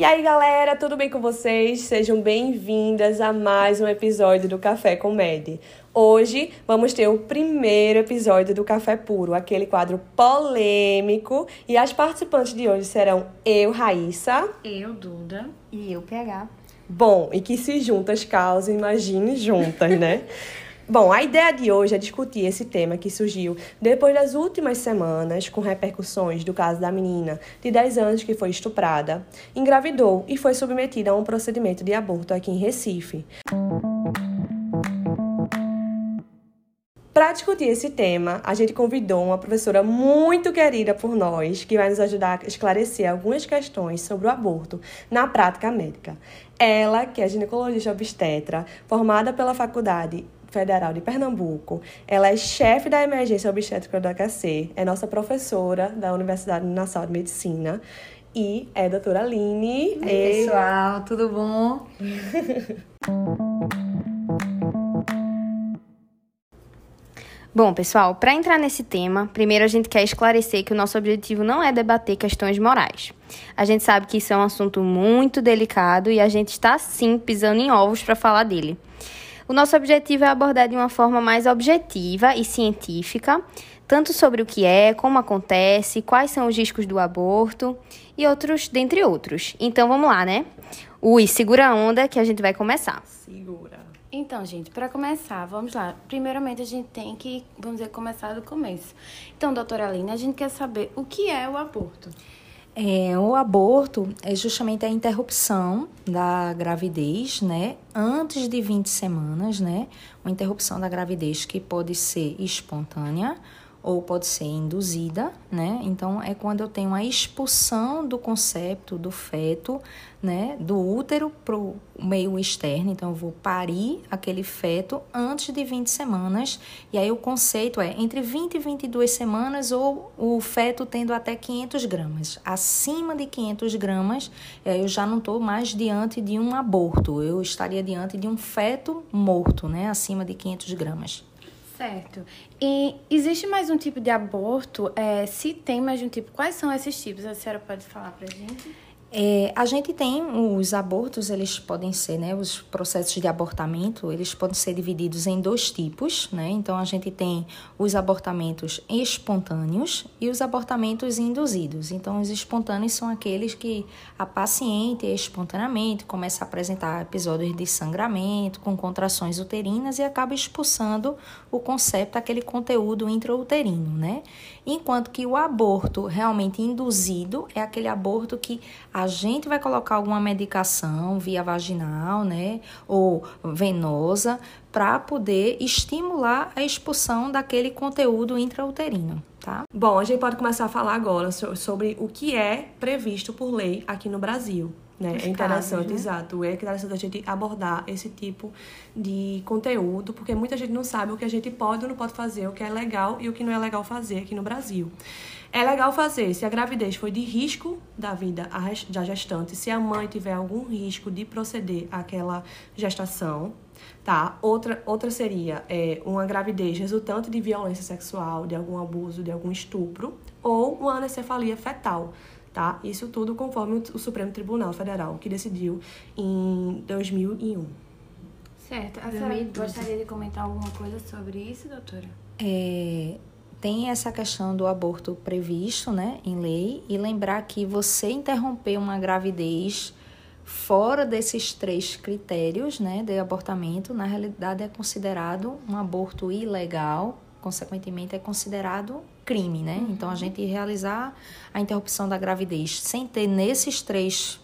E aí, galera, tudo bem com vocês? Sejam bem-vindas a mais um episódio do Café com Med. Hoje vamos ter o primeiro episódio do Café Puro, aquele quadro polêmico. E as participantes de hoje serão eu, Raíssa. Eu, Duda. E eu, PH. Bom, e que se juntas causam, imagine juntas, né? Bom, a ideia de hoje é discutir esse tema que surgiu depois das últimas semanas, com repercussões do caso da menina de 10 anos que foi estuprada, engravidou e foi submetida a um procedimento de aborto aqui em Recife. Para discutir esse tema, a gente convidou uma professora muito querida por nós, que vai nos ajudar a esclarecer algumas questões sobre o aborto na prática médica. Ela, que é ginecologista obstetra, formada pela Faculdade Federal de Pernambuco. Ela é chefe da emergência obstétrica do HC, é nossa professora da Universidade Nacional de Medicina e é a doutora Aline. Oi, pessoal, tudo bom? Bom, pessoal, para entrar nesse tema, primeiro a gente quer esclarecer que o nosso objetivo não é debater questões morais. A gente sabe que isso é um assunto muito delicado e a gente está sim pisando em ovos para falar dele. O nosso objetivo é abordar de uma forma mais objetiva e científica, tanto sobre o que é, como acontece, quais são os riscos do aborto e outros, dentre outros. Então vamos lá, né? Ui, segura a onda que a gente vai começar. Segura. Então, gente, para começar, vamos lá. Primeiramente, a gente tem que, vamos dizer, começar do começo. Então, doutora Aline, a gente quer saber o que é o aborto. É, o aborto é justamente a interrupção da gravidez, né? Antes de 20 semanas, né? Uma interrupção da gravidez que pode ser espontânea ou pode ser induzida, né? Então é quando eu tenho a expulsão do concepto do feto, né, do útero para o meio externo. Então eu vou parir aquele feto antes de 20 semanas. E aí o conceito é entre 20 e 22 semanas ou o feto tendo até 500 gramas. Acima de 500 gramas, eu já não estou mais diante de um aborto. Eu estaria diante de um feto morto, né, acima de 500 gramas. Certo. E existe mais um tipo de aborto? É, se tem mais de um tipo, quais são esses tipos? A senhora pode falar pra gente? É, a gente tem os abortos, eles podem ser, né, os processos de abortamento, eles podem ser divididos em dois tipos, né? Então a gente tem os abortamentos espontâneos e os abortamentos induzidos. Então os espontâneos são aqueles que a paciente espontaneamente começa a apresentar episódios de sangramento com contrações uterinas e acaba expulsando o concepto, aquele conteúdo intrauterino, né? Enquanto que o aborto realmente induzido é aquele aborto que a gente vai colocar alguma medicação via vaginal, né, ou venosa, para poder estimular a expulsão daquele conteúdo intrauterino. Tá? Bom, a gente pode começar a falar agora sobre o que é previsto por lei aqui no Brasil. Né? é interessante, casos, né? exato. É interessante a gente abordar esse tipo de conteúdo, porque muita gente não sabe o que a gente pode ou não pode fazer, o que é legal e o que não é legal fazer aqui no Brasil. É legal fazer se a gravidez foi de risco da vida da gestante, se a mãe tiver algum risco de proceder àquela gestação, tá? Outra, outra seria é, uma gravidez resultante de violência sexual, de algum abuso, de algum estupro, ou uma anencefalia fetal, tá? Isso tudo conforme o Supremo Tribunal Federal, que decidiu em 2001. Certo. A senhora gostaria de comentar alguma coisa sobre isso, doutora? É, tem essa questão do aborto previsto né, em lei e lembrar que você interromper uma gravidez fora desses três critérios né, de abortamento, na realidade é considerado um aborto ilegal, consequentemente é considerado crime, né? Uhum. Então a gente realizar a interrupção da gravidez sem ter nesses três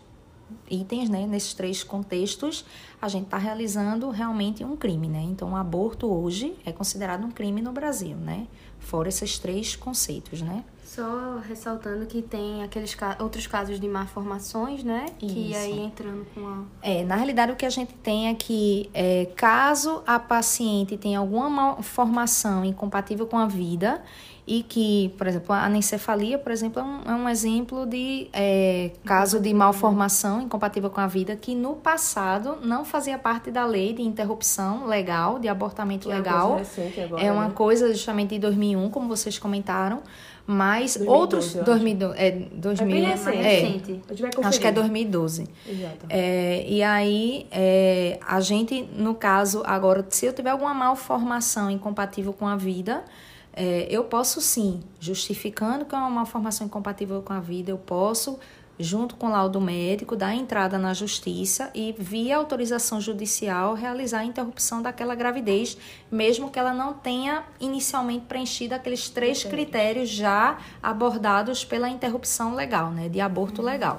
itens, né, nesses três contextos, a gente está realizando realmente um crime, né? Então, o aborto hoje é considerado um crime no Brasil, né? Fora esses três conceitos, né? Só ressaltando que tem aqueles outros casos de malformações, né? Isso. Que aí entrando com a. É, na realidade o que a gente tem é que é, caso a paciente tenha alguma malformação incompatível com a vida e que, por exemplo, a anencefalia, por exemplo, é um, é um exemplo de é, caso de malformação incompatível com a vida que no passado não fazia parte da lei de interrupção legal, de abortamento legal. É uma coisa, recente agora, é uma né? coisa justamente de 2001, como vocês comentaram, Mas 2012, outros. eu acho. 2012, é, 2000, bem recente. é, acho que é conferir. 2012. Exato. É, e aí, é, a gente, no caso, agora, se eu tiver alguma malformação incompatível com a vida, é, eu posso sim, justificando que é uma malformação incompatível com a vida, eu posso, junto com o laudo médico, dar entrada na justiça e, via autorização judicial, realizar a interrupção daquela gravidez, mesmo que ela não tenha inicialmente preenchido aqueles três critérios já abordados pela interrupção legal, né, de aborto legal.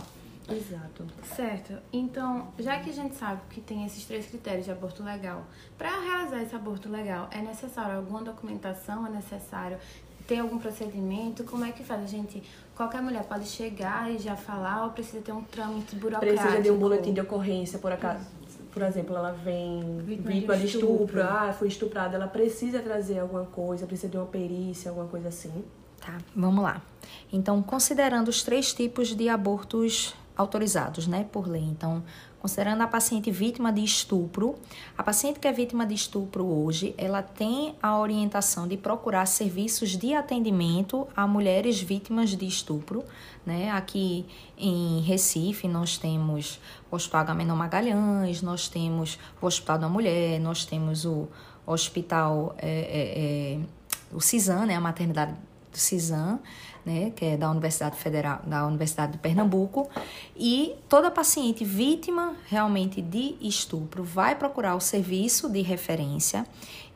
Exato. Certo. Então, já que a gente sabe que tem esses três critérios de aborto legal, para realizar esse aborto legal, é necessário alguma documentação? É necessário ter algum procedimento? Como é que faz? A gente, qualquer mulher pode chegar e já falar ou precisa ter um trâmite burocrático? Precisa de um boletim de ocorrência, por acaso. Por exemplo, ela vem Vítima de estupro, estupro. ah, foi estuprada, ela precisa trazer alguma coisa, precisa de uma perícia, alguma coisa assim. Tá, vamos lá. Então, considerando os três tipos de abortos autorizados, né, por lei. Então, considerando a paciente vítima de estupro, a paciente que é vítima de estupro hoje, ela tem a orientação de procurar serviços de atendimento a mulheres vítimas de estupro, né? Aqui em Recife nós temos o Hospital Agamenon Magalhães, nós temos o Hospital da Mulher, nós temos o Hospital é, é, é, o CISAM, né, a maternidade do CISAM, né, que é da Universidade Federal, da Universidade de Pernambuco, e toda paciente vítima realmente de estupro vai procurar o serviço de referência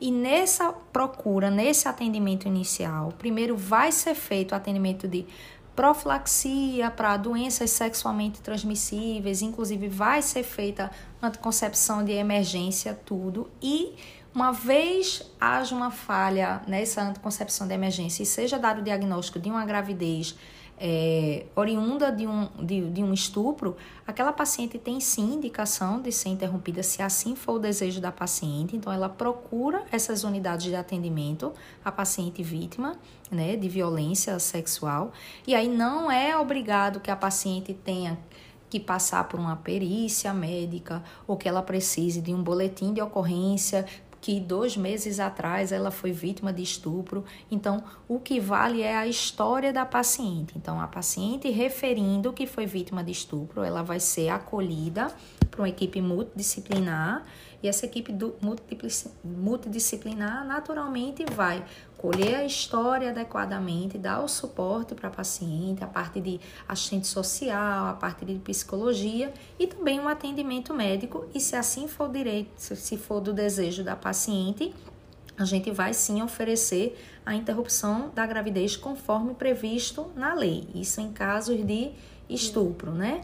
e nessa procura, nesse atendimento inicial, primeiro vai ser feito o atendimento de profilaxia para doenças sexualmente transmissíveis, inclusive vai ser feita anticoncepção de emergência, tudo, e uma vez haja uma falha nessa anticoncepção de emergência e seja dado o diagnóstico de uma gravidez é, oriunda de um, de, de um estupro, aquela paciente tem sim indicação de ser interrompida, se assim for o desejo da paciente. Então, ela procura essas unidades de atendimento, a paciente vítima né, de violência sexual. E aí, não é obrigado que a paciente tenha que passar por uma perícia médica ou que ela precise de um boletim de ocorrência que dois meses atrás ela foi vítima de estupro. Então, o que vale é a história da paciente. Então, a paciente referindo que foi vítima de estupro, ela vai ser acolhida para uma equipe multidisciplinar e essa equipe multidisciplinar naturalmente vai colher a história adequadamente, dar o suporte para a paciente, a parte de assistente social, a parte de psicologia e também um atendimento médico. E se assim for direito, se for do desejo da paciente, a gente vai sim oferecer a interrupção da gravidez conforme previsto na lei. Isso em casos de estupro, né?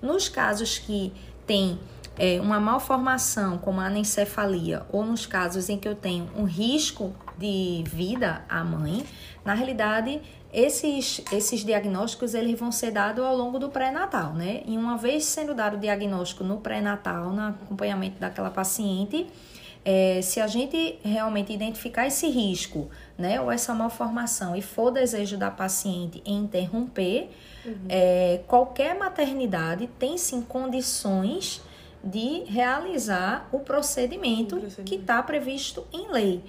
Nos casos que tem é, uma malformação, como a anencefalia, ou nos casos em que eu tenho um risco de vida à mãe, na realidade, esses, esses diagnósticos eles vão ser dados ao longo do pré-natal, né? E uma vez sendo dado o diagnóstico no pré-natal, no acompanhamento daquela paciente, é, se a gente realmente identificar esse risco, né, ou essa malformação e for desejo da paciente em interromper, é, qualquer maternidade tem sim condições de realizar o procedimento, O procedimento. que está previsto em lei.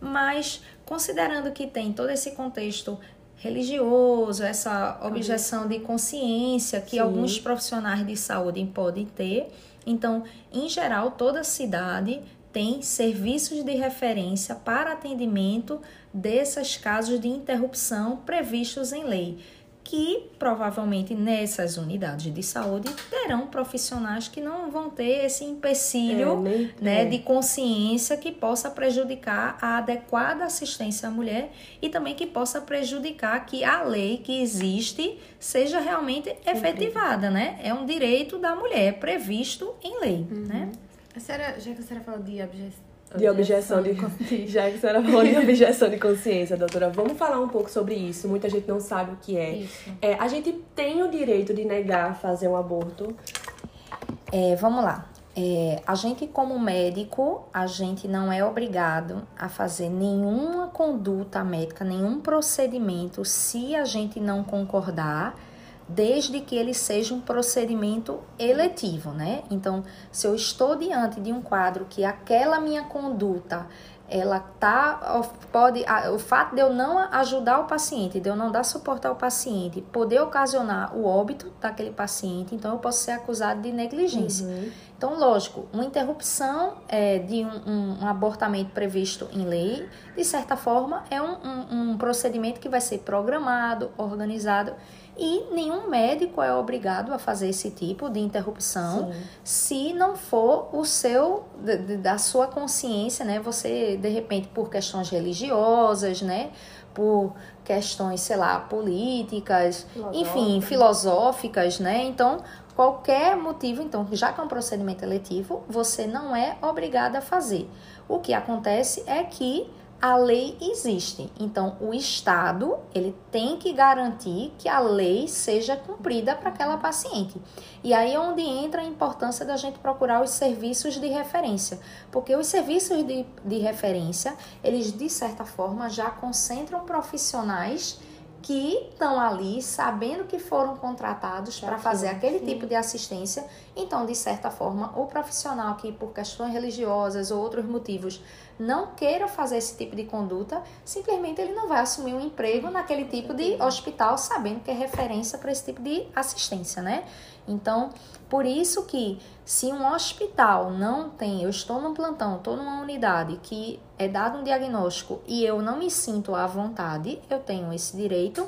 Mas considerando que tem todo esse contexto religioso, essa objeção de consciência que Sim. alguns profissionais de saúde podem ter, então, em geral, toda cidade tem serviços de referência para atendimento desses casos de interrupção previstos em lei, que provavelmente nessas unidades de saúde terão profissionais que não vão ter esse empecilho É, nem- né, é. de consciência que possa prejudicar a adequada assistência à mulher e também que possa prejudicar que a lei que existe seja realmente efetivada, né? É um direito da mulher previsto em lei, né? A senhora, já que a senhora falou de objeção... De objeção de. Já que a senhora falou de objeção de consciência, doutora, vamos falar um pouco sobre isso. Muita gente não sabe o que é. É, a gente tem o direito de negar fazer um aborto. É, vamos lá. É, a gente, como médico, a gente não é obrigado a fazer nenhuma conduta médica, nenhum procedimento, se a gente não concordar desde que ele seja um procedimento eletivo, né? Então, se eu estou diante de um quadro que aquela minha conduta ela tá pode o fato de eu não ajudar o paciente, de eu não dar suporte ao paciente, poder ocasionar o óbito daquele paciente, então eu posso ser acusado de negligência. Uhum. Então, lógico, uma interrupção é, de um, um, um, abortamento previsto em lei, de certa forma, é um, um procedimento que vai ser programado, organizado e nenhum médico é obrigado a fazer esse tipo de interrupção Sim. se não for o seu da sua consciência, né? Você de repente por questões religiosas, né? Por questões, sei lá, políticas, enfim, filosóficas, né? Então, qualquer motivo, então, já que é um procedimento eletivo, você não é obrigado a fazer. O que acontece é que a lei existe. Então, o Estado, ele tem que garantir que a lei seja cumprida para aquela paciente. E aí é onde entra a importância da gente procurar os serviços de referência. Porque os serviços de, de referência, eles, de certa forma, já concentram profissionais que estão ali sabendo que foram contratados para fazer aquele sim. tipo de assistência. Então, de certa forma, o profissional que por questões religiosas ou outros motivos não queira fazer esse tipo de conduta, simplesmente ele não vai assumir um emprego naquele tipo de hospital sabendo que é referência para esse tipo de assistência, né? Então, por isso que se um hospital não tem, eu estou num plantão, estou numa unidade que é dado um diagnóstico e eu não me sinto à vontade, eu tenho esse direito,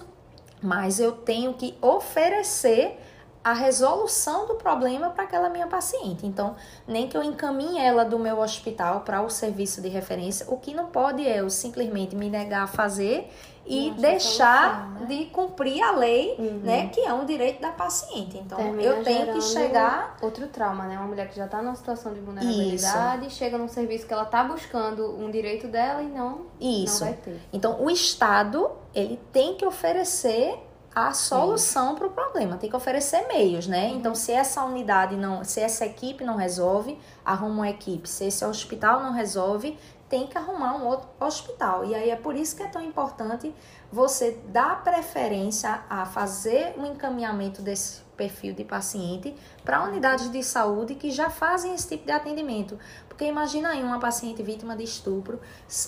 mas eu tenho que oferecer a resolução do problema para aquela minha paciente. Então, nem que eu encaminhe ela do meu hospital para o serviço de referência, o que não pode é eu simplesmente me negar a fazer e deixar solução, né? de cumprir a lei, uhum. né, que é um direito da paciente. Então, Termina eu tenho que chegar outro trauma, né? Uma mulher que já está numa situação de vulnerabilidade, Isso. chega num serviço que ela está buscando um direito dela e não Isso. não vai ter. Então, o Estado, ele tem que oferecer a solução para o problema, tem que oferecer meios, né? Uhum. Então, se essa unidade não, se essa equipe não resolve, arruma uma equipe. Se esse hospital não resolve, tem que arrumar um outro hospital. E aí é por isso que é tão importante você dar preferência a fazer o encaminhamento desse perfil de paciente para unidades de saúde que já fazem esse tipo de atendimento. Porque imagina aí uma paciente vítima de estupro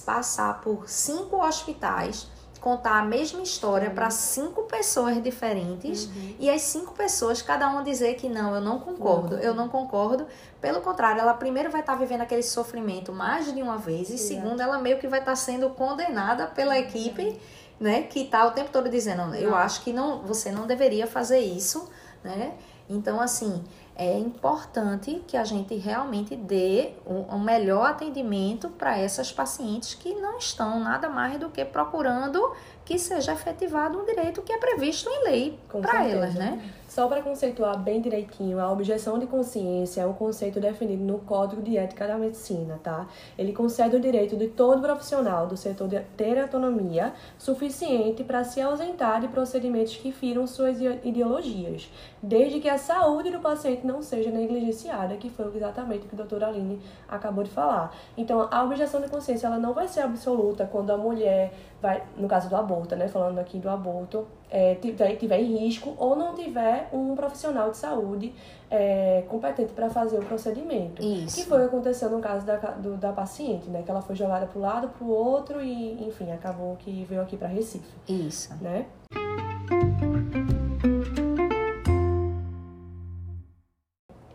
passar por cinco hospitais contar a mesma história para cinco pessoas diferentes uhum. e as cinco pessoas, cada uma dizer que não, eu não concordo, uhum. eu não concordo. Pelo contrário, ela primeiro vai estar tá vivendo aquele sofrimento mais de uma vez e segundo, ela meio que vai estar tá sendo condenada pela uhum. equipe, né, que está o tempo todo dizendo, eu acho que não, você não deveria fazer isso, né? Então, assim, é importante que a gente realmente dê um, um melhor atendimento para essas pacientes que não estão nada mais do que procurando que seja efetivado um direito que é previsto em lei para elas, né? Só para conceituar bem direitinho, a objeção de consciência é um conceito definido no Código de Ética da Medicina, tá? Ele concede o direito de todo profissional do setor de ter autonomia suficiente para se ausentar de procedimentos que firam suas ideologias, desde que a saúde do paciente não seja negligenciada, que foi exatamente o que a doutora Aline acabou de falar. Então, a objeção de consciência ela não vai ser absoluta quando a mulher vai, no caso do aborto, né, falando aqui do aborto, é, tiver, tiver em risco ou não tiver um profissional de saúde é, competente para fazer o procedimento. Isso. Que foi o que aconteceu no caso da, do, da paciente, né? Que ela foi jogada para o lado, para o outro e, enfim, acabou que veio aqui para Recife. Isso. Né?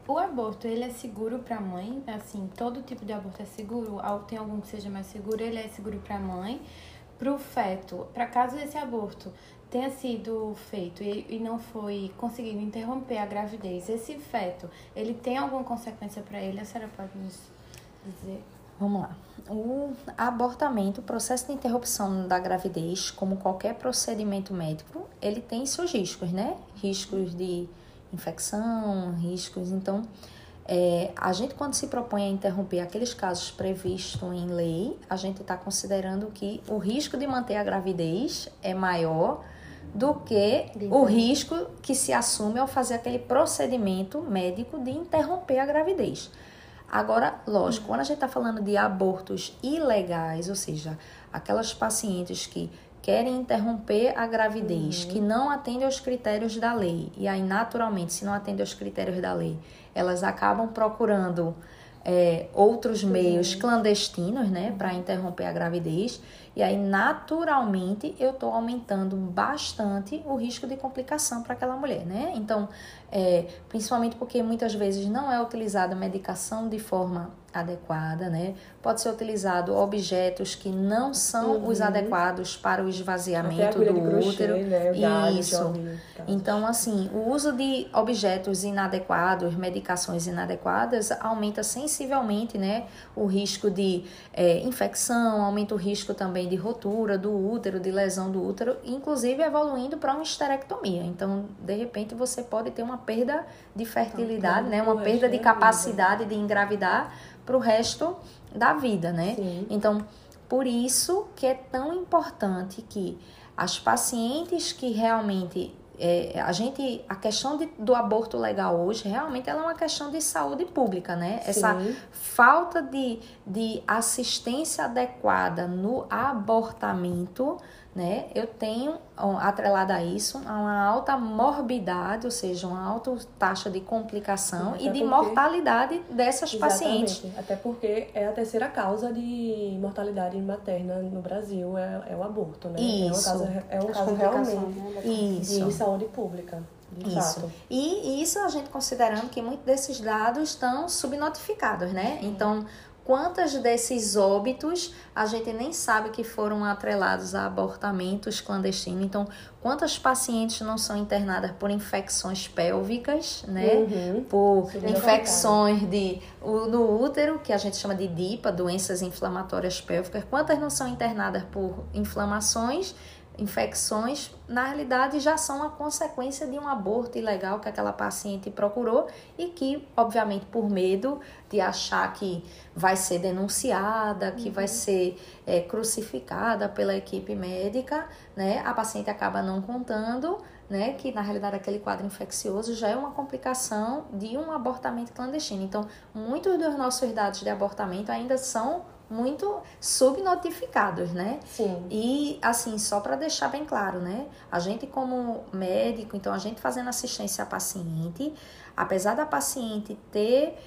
O aborto, ele é seguro para a mãe? Assim, todo tipo de aborto é seguro? Tem algum que seja mais seguro? Ele é seguro para a mãe? Para o feto, para caso esse aborto tenha sido feito e, e não foi conseguido interromper a gravidez, esse feto, ele tem alguma consequência para ele? A senhora pode nos dizer? Vamos lá. O abortamento, o processo de interrupção da gravidez, como qualquer procedimento médico, ele tem seus riscos, né? Riscos de infecção, riscos. Então, é, a gente, quando se propõe a interromper aqueles casos previstos em lei, a gente está considerando que o risco de manter a gravidez é maior do que o risco que se assume ao fazer aquele procedimento médico de interromper a gravidez. Agora, lógico, quando a gente está falando de abortos ilegais, ou seja, aquelas pacientes que querem interromper a gravidez, uhum. que não atendem aos critérios da lei, e aí, naturalmente, se não atendem aos critérios da lei, elas acabam procurando é, outros meios clandestinos, né, para interromper a gravidez. E aí, naturalmente, eu estou aumentando bastante o risco de complicação para aquela mulher, né? Então, é, principalmente porque muitas vezes não é utilizada medicação de forma adequada, né? Pode ser utilizado objetos que não são uhum. os adequados para o esvaziamento do útero. né? Isso. Então, assim, o uso de objetos inadequados, medicações inadequadas, aumenta sensivelmente, né, o risco de é, infecção, aumenta o risco também de rotura do útero, de lesão do útero, inclusive evoluindo para uma esterectomia. Então, de repente, você pode ter uma perda de fertilidade, então, né, uma perda de capacidade de engravidar para o resto da vida, né? Sim. Então, por isso que é tão importante que as pacientes que realmente é, a gente a questão de, do aborto legal hoje realmente ela é uma questão de saúde pública né Sim. essa falta de, de assistência adequada no abortamento né, eu tenho atrelada a isso uma alta morbidade, ou seja, uma alta taxa de complicação Sim, e de porque... mortalidade dessas Exatamente. pacientes. Até porque é a terceira causa de mortalidade materna no Brasil, é, é o aborto, né? Isso. É um caso, é um caso realmente né? de saúde pública. Isso. Fato. E isso a gente considerando que muitos desses dados estão subnotificados, né? Então, Quantas desses óbitos a gente nem sabe que foram atrelados a abortamentos clandestinos? Então, quantas pacientes não são internadas por infecções pélvicas, né? Uhum. Por Sim, infecções de, no útero, que a gente chama de DIPA, doenças inflamatórias pélvicas. Quantas não são internadas por inflamações infecções, na realidade já são a consequência de um aborto ilegal que aquela paciente procurou e que, obviamente, por medo de achar que vai ser denunciada, que uhum. vai ser é, crucificada pela equipe médica, né, a paciente acaba não contando, né, que na realidade aquele quadro infeccioso já é uma complicação de um abortamento clandestino. Então, muitos dos nossos dados de abortamento ainda são muito subnotificados, né? Sim. E assim, só para deixar bem claro, né? A gente como médico, então a gente fazendo assistência à paciente, apesar da paciente ter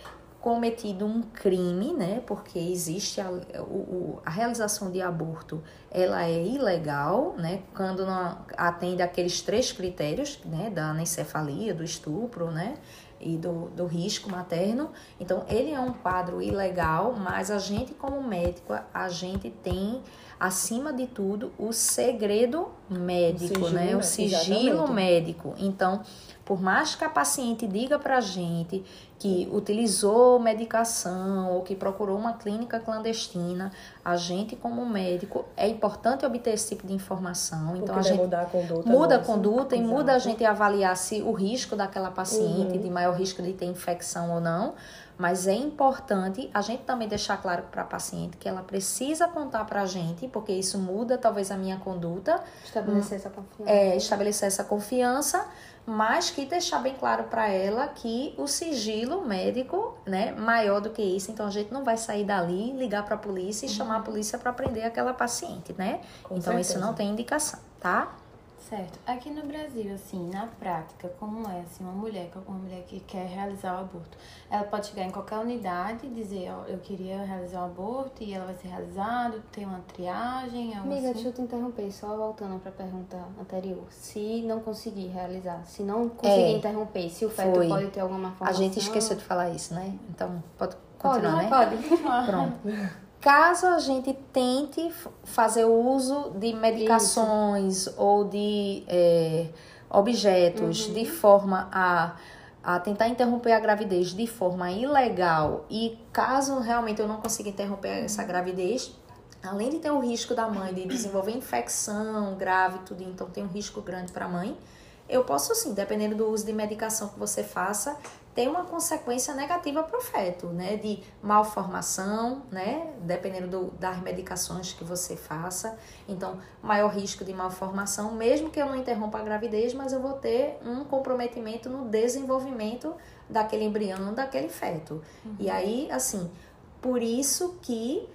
cometido um crime, né? Porque existe a, o, a realização de aborto, ela é ilegal, né? Quando não atende aqueles três critérios, né? Da anencefalia, do estupro, né? E do, do risco materno. Então, ele é um quadro ilegal, mas a gente, como médico, a gente tem, acima de tudo, o segredo médico, o né? O sigilo exatamente. médico. Então, por mais que a paciente diga pra gente que utilizou medicação ou que procurou uma clínica clandestina, a gente como médico é importante obter esse tipo de informação. Porque então a gente muda a conduta, muda a conduta e muda a gente avaliar se o risco daquela paciente, uhum. de maior risco de ter infecção ou não. Mas é importante a gente também deixar claro para a paciente que ela precisa contar para a gente, porque isso muda talvez a minha conduta. Estabelecer essa confiança. É, estabelecer essa confiança mas que deixar bem claro para ela que o sigilo médico, né, maior do que isso, então a gente não vai sair dali, ligar para a polícia e uhum. chamar a polícia para prender aquela paciente, né? Com então certeza. isso não tem indicação, tá? Certo. Aqui no Brasil, assim, na prática, como é assim, uma mulher, uma mulher que quer realizar o aborto, ela pode chegar em qualquer unidade e dizer, ó, eu queria realizar o aborto e ela vai ser realizado, tem uma triagem, algo Amiga, assim? deixa eu te interromper, só voltando para a pergunta anterior. Se não conseguir realizar, se não conseguir é, interromper, se o feto foi. pode ter alguma forma A gente esqueceu de falar isso, né? Então, pode continuar, pode, né? Pode. Pronto. Caso a gente tente fazer o uso de medicações Isso. ou de é, objetos uhum. de forma a, a tentar interromper a gravidez de forma ilegal e caso realmente eu não consiga interromper essa gravidez, além de ter o risco da mãe de desenvolver infecção grave, tudo, então tem um risco grande para a mãe, eu posso sim, dependendo do uso de medicação que você faça, tem uma consequência negativa para o feto, né? De malformação, né? Dependendo do, das medicações que você faça. Então, maior risco de malformação, mesmo que eu não interrompa a gravidez, mas eu vou ter um comprometimento no desenvolvimento daquele embrião, daquele feto. Uhum. E aí, assim, por isso que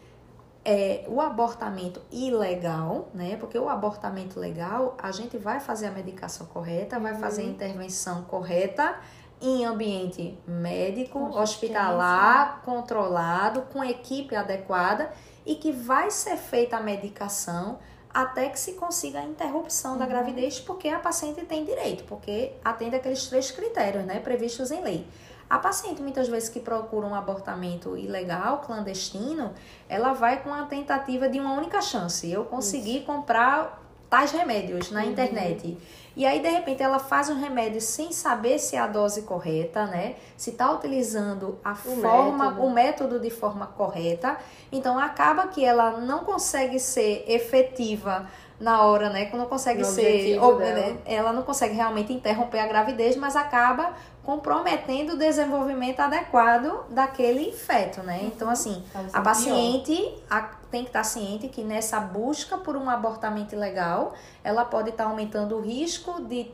é, o abortamento ilegal, né? Porque o abortamento legal, a gente vai fazer a medicação correta, vai fazer a Uhum. intervenção correta em ambiente médico, hospitalar, controlado, com equipe adequada e que vai ser feita a medicação até que se consiga a interrupção da gravidez, porque a paciente tem direito, porque atende aqueles três critérios, né, previstos em lei. A paciente, muitas vezes, que procura um abortamento ilegal, clandestino, ela vai com a tentativa de uma única chance. Eu consegui comprar tais remédios na internet. E aí, de repente, ela faz um remédio sem saber se é a dose correta, né? Se está utilizando a forma, método. o método de forma correta. Então, acaba que ela não consegue ser efetiva na hora, né? Que não consegue No ser. ou, né? Ela não consegue realmente interromper a gravidez, mas acaba comprometendo o desenvolvimento adequado daquele feto, né? Então, assim, Faz a paciente a- tem que estar ciente que nessa busca por um abortamento ilegal, ela pode estar aumentando o risco de,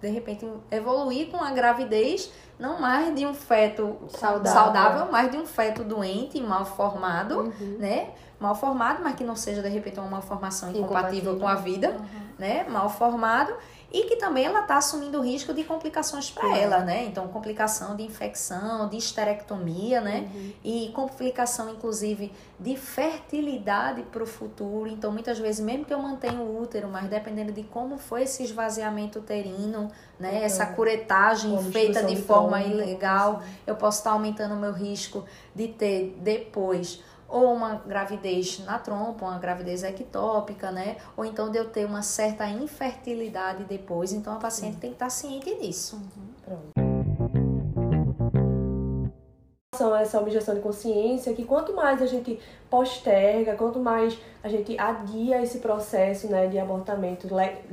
de repente, evoluir com a gravidez, não mais de um feto Saudável. saudável, mas de um feto doente, mal formado, Uhum. né? Mal formado, mas que não seja, de repente, uma malformação incompatível Incompatível. com a vida, né? Mal formado. E que também ela está assumindo o risco de complicações para ela, né? Então, complicação de infecção, de esterectomia, né? E complicação, inclusive, de fertilidade para o futuro. Então, muitas vezes, mesmo que eu mantenha o útero, mas dependendo de como foi esse esvaziamento uterino, né? Essa curetagem feita de forma de ilegal, eu posso estar aumentando o meu risco de ter depois ou uma gravidez na trompa, uma gravidez ectópica, né? Ou então de eu ter uma certa infertilidade depois. Então a paciente tem que estar ciente disso. relação a essa objeção de consciência, que quanto mais a gente posterga, quanto mais a gente adia esse processo né, de abortamento,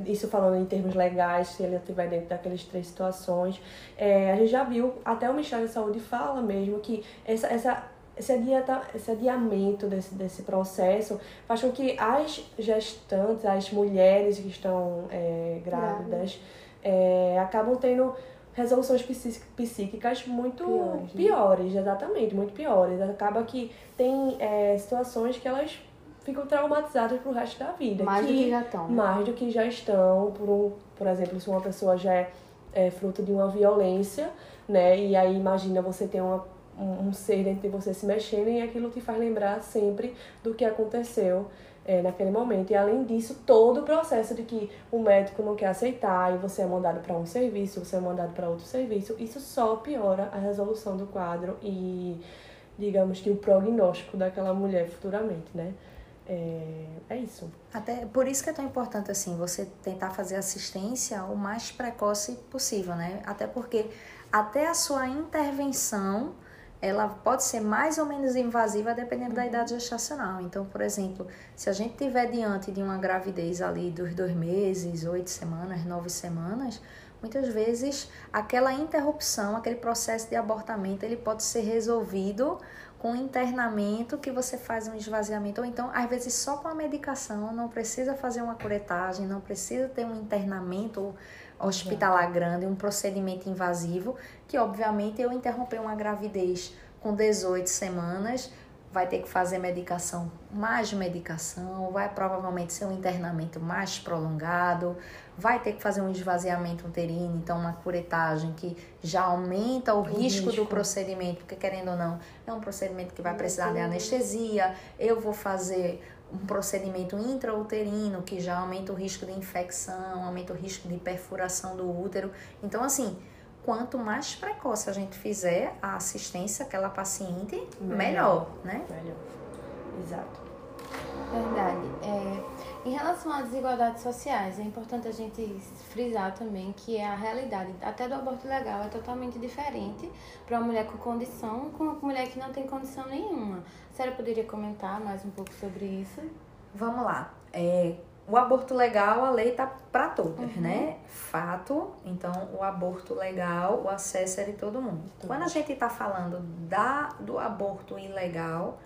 isso falando em termos legais, se ele estiver dentro daquelas três situações, é, a gente já viu, até o Ministério da Saúde fala mesmo que essa, essa, esse, adianta, esse adiamento desse, desse processo faz com que as gestantes, as mulheres que estão é, grávidas, é, acabam tendo resoluções psí- psíquicas muito Piores, piores, né? exatamente, muito piores. Acaba que tem é, situações que elas ficam traumatizadas pro resto da vida. Mais do que já estão. né? Mais do que já estão, por, um, por exemplo, se uma pessoa já é, é fruto de uma violência, né? E aí imagina você ter uma, um, um ser dentro de você se mexendo e aquilo te faz lembrar sempre do que aconteceu é, naquele momento. E além disso, todo o processo de que o médico não quer aceitar e você é mandado para um serviço, você é mandado para outro serviço, isso só piora a resolução do quadro e, digamos que, o prognóstico daquela mulher futuramente, né? É, é isso. Até por isso que é tão importante assim você tentar fazer assistência o mais precoce possível, né? Até porque até a sua intervenção ela pode ser mais ou menos invasiva dependendo da idade gestacional. Então, por exemplo, se a gente tiver diante de uma gravidez ali dos dois meses, oito semanas, nove semanas, muitas vezes aquela interrupção, aquele processo de abortamento, ele pode ser resolvido com internamento que você faz um esvaziamento, ou então, às vezes, só com a medicação, não precisa fazer uma curetagem, não precisa ter um internamento hospitalar grande, um procedimento invasivo, que obviamente eu interromper uma gravidez com 18 semanas, vai ter que fazer medicação, mais medicação, vai provavelmente ser um internamento mais prolongado, vai ter que fazer um esvaziamento uterino, então uma curetagem que já aumenta o, risco, do risco. procedimento, porque querendo ou não, é um procedimento que vai precisar de anestesia, eu vou fazer um procedimento intrauterino que já aumenta o risco de infecção, aumenta o risco de perfuração do útero. Então, assim, quanto mais precoce a gente fizer a assistência àquela paciente, melhor, né? Melhor. Exato. Verdade. É, em relação às desigualdades sociais, é importante a gente frisar também que a realidade até do aborto legal é totalmente diferente para uma mulher com condição com uma mulher que não tem condição nenhuma. A senhora poderia comentar mais um pouco sobre isso? Vamos lá. É, o aborto legal, a lei tá para todas, né? Fato. Então, o aborto legal, o acesso é de todo mundo. Quando a gente tá falando da, do aborto ilegal,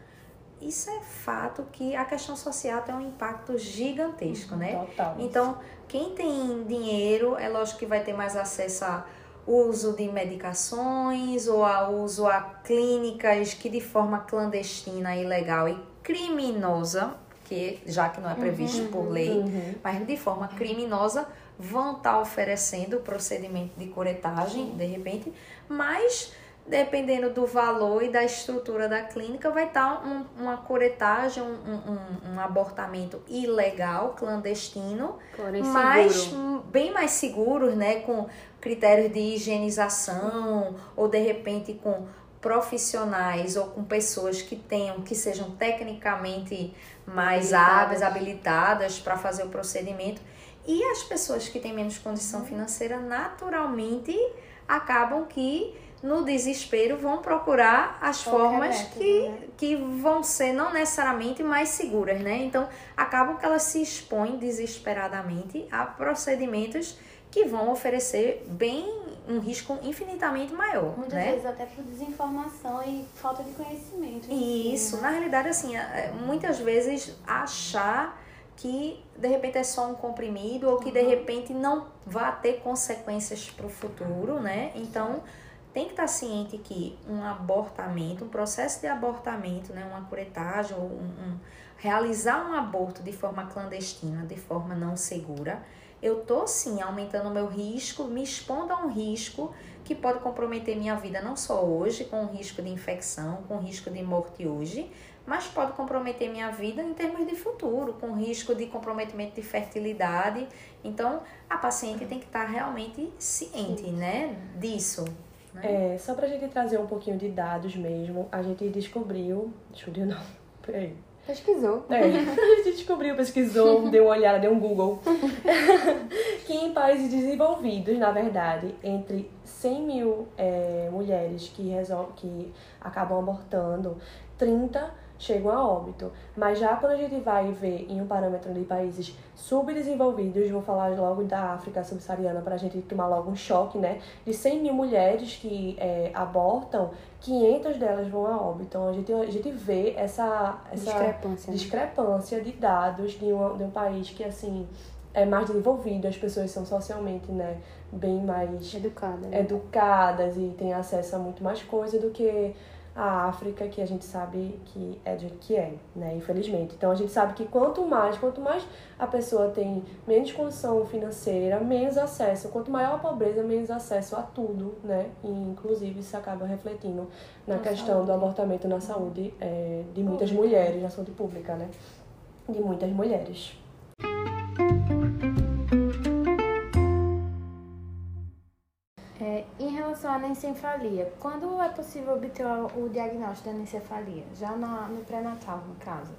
isso é fato que a questão social tem um impacto gigantesco, né? Total. Então, quem tem dinheiro, é lógico que vai ter mais acesso a uso de medicações ou a uso a clínicas que de forma clandestina ilegal e criminosa, que já que não é previsto Uhum. por lei, Uhum. mas de forma criminosa vão estar oferecendo o procedimento de curetagem, de repente, mas dependendo do valor e da estrutura da clínica, vai estar um- uma curetagem, um, um- um- abortamento ilegal, clandestino, Porém, mas seguro. bem mais seguros, né, com critérios de higienização ou de repente com profissionais ou com pessoas que tenham que sejam tecnicamente mais hábeis, habilitadas para fazer o procedimento. E as pessoas que têm menos condição Uhum. financeira naturalmente acabam que no desespero vão procurar as Qualquer formas método, que né? que vão ser não necessariamente mais seguras, né? Então, acabam que elas se expõem desesperadamente a procedimentos que vão oferecer bem um risco infinitamente maior, Muitas né? vezes até por desinformação e falta de conhecimento. em si, Isso, né? na realidade, assim, é, muitas vezes achar que de repente é só um comprimido ou que de repente não vai ter consequências para o futuro, né? Então, tem que estar ciente que um abortamento, um processo de abortamento, né, uma curetagem ou um, um- realizar um aborto de forma clandestina, de forma não segura, eu tô sim aumentando o meu risco, me expondo a um risco que pode comprometer minha vida não só hoje, com o risco de infecção, com o risco de morte hoje, mas pode comprometer minha vida em termos de futuro, com risco de comprometimento de fertilidade. Então, a paciente tem que estar realmente ciente, né, disso. né? É, só pra gente trazer um pouquinho de dados mesmo, a gente descobriu. Descobriu não, peraí. Pesquisou. É, a gente descobriu, pesquisou, deu uma olhada, deu um Google. que em países desenvolvidos, na verdade, entre 100 mil é, mulheres que, resol que acabam abortando, 30 chegam a óbito. Mas já quando a gente vai ver em um parâmetro de países subdesenvolvidos, vou falar logo da África subsaariana para a gente tomar logo um choque, né? De 100 mil mulheres que é, abortam, 500 delas vão a óbito. Então a gente, a gente vê essa, essa Discrepância. né? discrepância de dados de um, de um país que, assim, é mais desenvolvido, as pessoas são socialmente, né, bem mais Educada. né? educadas e têm acesso a muito mais coisa do que a África, que a gente sabe que é jeito que é, né, infelizmente. Então a gente sabe que quanto mais, quanto mais a pessoa tem menos condição financeira, menos acesso, quanto maior a pobreza, menos acesso a tudo, né, e inclusive isso acaba refletindo na Na questão saúde. do abortamento na saúde é, de muitas Pública. mulheres, na saúde pública, né, de muitas mulheres. É, em relação à anencefalia, quando é possível obter o diagnóstico da anencefalia? Já na, no pré-natal, no caso.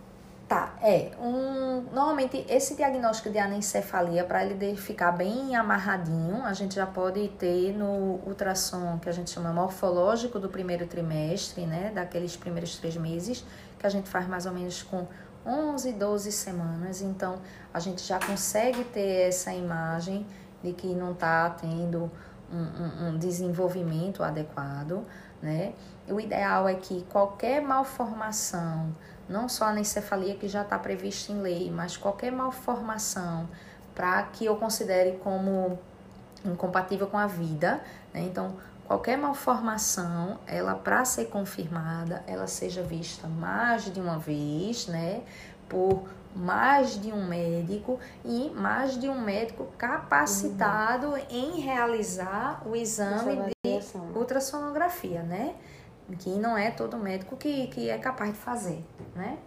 Tá, é. Um, normalmente, esse diagnóstico de anencefalia, para ele ficar bem amarradinho, a gente já pode ter no ultrassom que a gente chama morfológico do primeiro trimestre, né? Daqueles primeiros três meses, que a gente faz mais ou menos com 11, 12 semanas. Então, a gente já consegue ter essa imagem de que não está tendo um, um- desenvolvimento adequado, né? O ideal é que qualquer malformação, não só a anencefalia que já está prevista em lei, mas qualquer malformação para que eu considere como incompatível com a vida, né? Então, qualquer malformação, ela para ser confirmada, ela seja vista mais de uma vez, né? Por mais de um médico e mais de um médico capacitado em realizar o exame de ultrassonografia, né? Que não é todo médico que, que é capaz de fazer, né?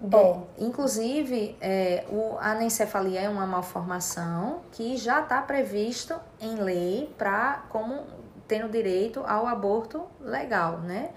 Bom, É, inclusive, é, o, a anencefalia é uma malformação que já está previsto em lei para como tendo direito ao aborto legal, né?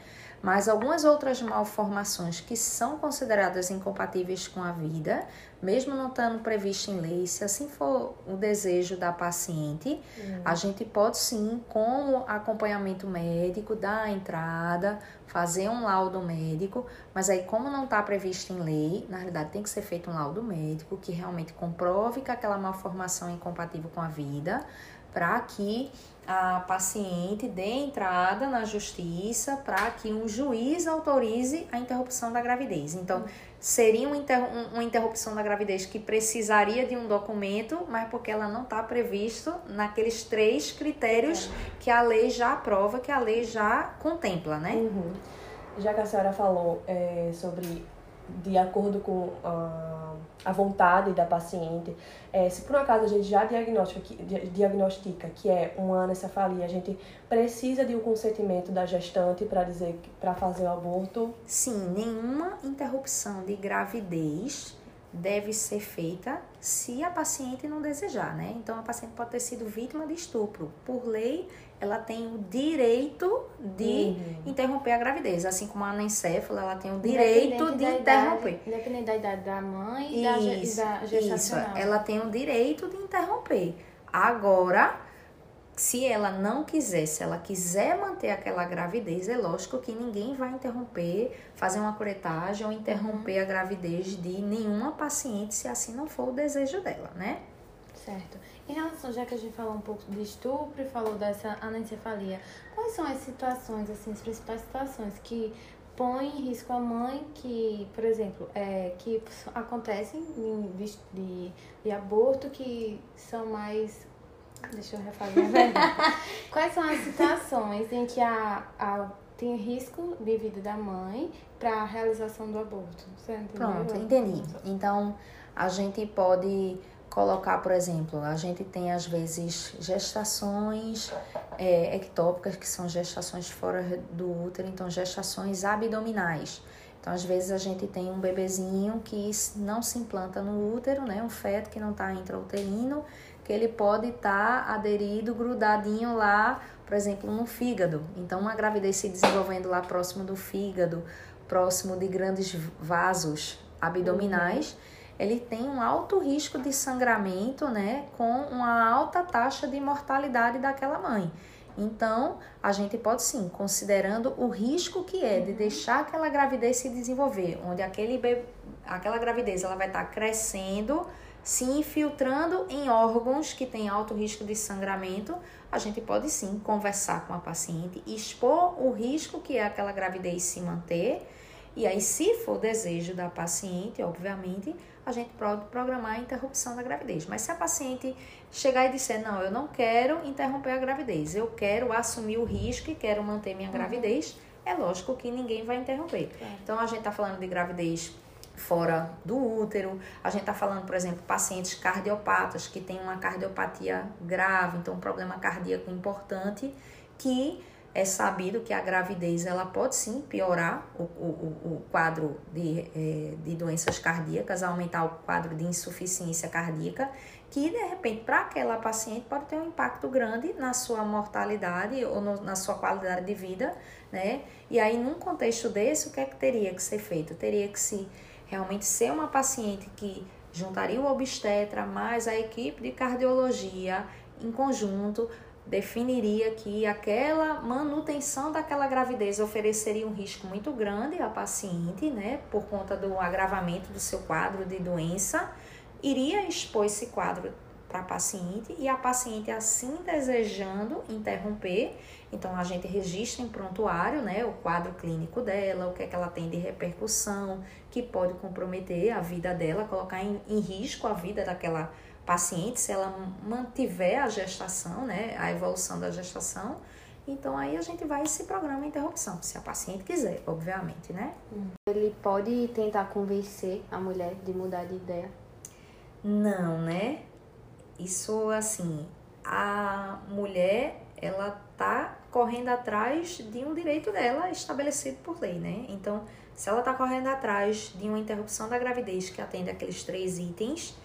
Mas algumas outras malformações que são consideradas incompatíveis com a vida, mesmo não estando previsto em lei, se assim for o desejo da paciente, a gente pode sim, com o acompanhamento médico, dar a entrada, fazer um laudo médico, mas aí, como não está previsto em lei, na realidade tem que ser feito um laudo médico que realmente comprove que aquela malformação é incompatível com a vida, para que a paciente dê entrada na justiça para que um juiz autorize a interrupção da gravidez. Então, seria uma, inter- um- uma interrupção da gravidez que precisaria de um documento, mas porque ela não está previsto naqueles três critérios que a lei já aprova, que a lei já contempla, né? Uhum. Já que a senhora falou é, sobre de acordo com a, a vontade da paciente, é, se por um acaso a gente já diagnostica que, diagnostica que é uma anencefalia, a gente precisa de um consentimento da gestante para dizer para fazer o aborto? Sim, nenhuma interrupção de gravidez deve ser feita se a paciente não desejar, né? Então a paciente pode ter sido vítima de estupro. Por lei, ela tem o direito de uhum. interromper a gravidez, assim como a anencefala, ela tem o direito de interromper. Idade, independente da idade da mãe e isso, da gestacional. Isso, ela tem o direito de interromper. Agora, se ela não quiser, se ela quiser manter aquela gravidez, é lógico que ninguém vai interromper, fazer uma curetagem ou interromper a gravidez de nenhuma paciente, se assim não for o desejo dela, né? Certo. Em relação, já que a gente falou um pouco de estupro e falou dessa anencefalia, quais são as situações, assim, as principais situações que põem em risco a mãe que, por exemplo, é, que acontecem em, de, de aborto que são mais Deixa eu refazer a verdade. Quais são as situações em que a, a, tem risco de vida da mãe para a realização do aborto? Você entendeu? Pronto, entendi. Então, a gente pode colocar, por exemplo, a gente tem às vezes gestações é, ectópicas, que são gestações fora do útero, então gestações abdominais. Então, às vezes a gente tem um bebezinho que não se implanta no útero, né? Um feto que não está intrauterino que ele pode estar tá aderido, grudadinho lá, por exemplo, no fígado. Então, uma gravidez se desenvolvendo lá próximo do fígado, próximo de grandes vasos abdominais, uhum. Ele tem um alto risco de sangramento, né, com uma alta taxa de mortalidade daquela mãe. Então, a gente pode sim, considerando o risco que é de uhum. deixar aquela gravidez se desenvolver, onde aquele bebê, aquela gravidez ela vai estar tá crescendo, se infiltrando em órgãos que têm alto risco de sangramento, a gente pode sim conversar com a paciente, expor o risco que é aquela gravidez se manter. E aí, se for desejo da paciente, obviamente, a gente pode programar a interrupção da gravidez. Mas se a paciente chegar e disser, não, eu não quero interromper a gravidez, eu quero assumir o risco e quero manter minha uhum. gravidez, é lógico que ninguém vai interromper. Então, a gente está falando de gravidez fora do útero. A gente está falando, por exemplo, pacientes cardiopatas que têm uma cardiopatia grave, então um problema cardíaco importante, que é sabido que a gravidez ela pode sim piorar o, o, o quadro de, é, de doenças cardíacas, aumentar o quadro de insuficiência cardíaca, que de repente para aquela paciente pode ter um impacto grande na sua mortalidade ou no, na sua qualidade de vida, né? E aí, num contexto desse, o que é que teria que ser feito? Teria que se realmente ser uma paciente que juntaria o obstetra mais a equipe de cardiologia em conjunto, definiria que aquela manutenção daquela gravidez ofereceria um risco muito grande à paciente, né, por conta do agravamento do seu quadro de doença, iria expor esse quadro para a paciente e a paciente assim desejando interromper então a gente registra em prontuário, né, o quadro clínico dela, o que é que ela tem de repercussão, que pode comprometer a vida dela, colocar em, em risco a vida daquela paciente se ela mantiver a gestação, né, a evolução da gestação. Então aí a gente vai esse programa de interrupção, se a paciente quiser, obviamente, né? Ele pode tentar convencer a mulher de mudar de ideia? Não, né? Isso assim, a mulher ela tá correndo atrás de um direito dela estabelecido por lei, né? Então, se ela está correndo atrás de uma interrupção da gravidez que atende aqueles três itens,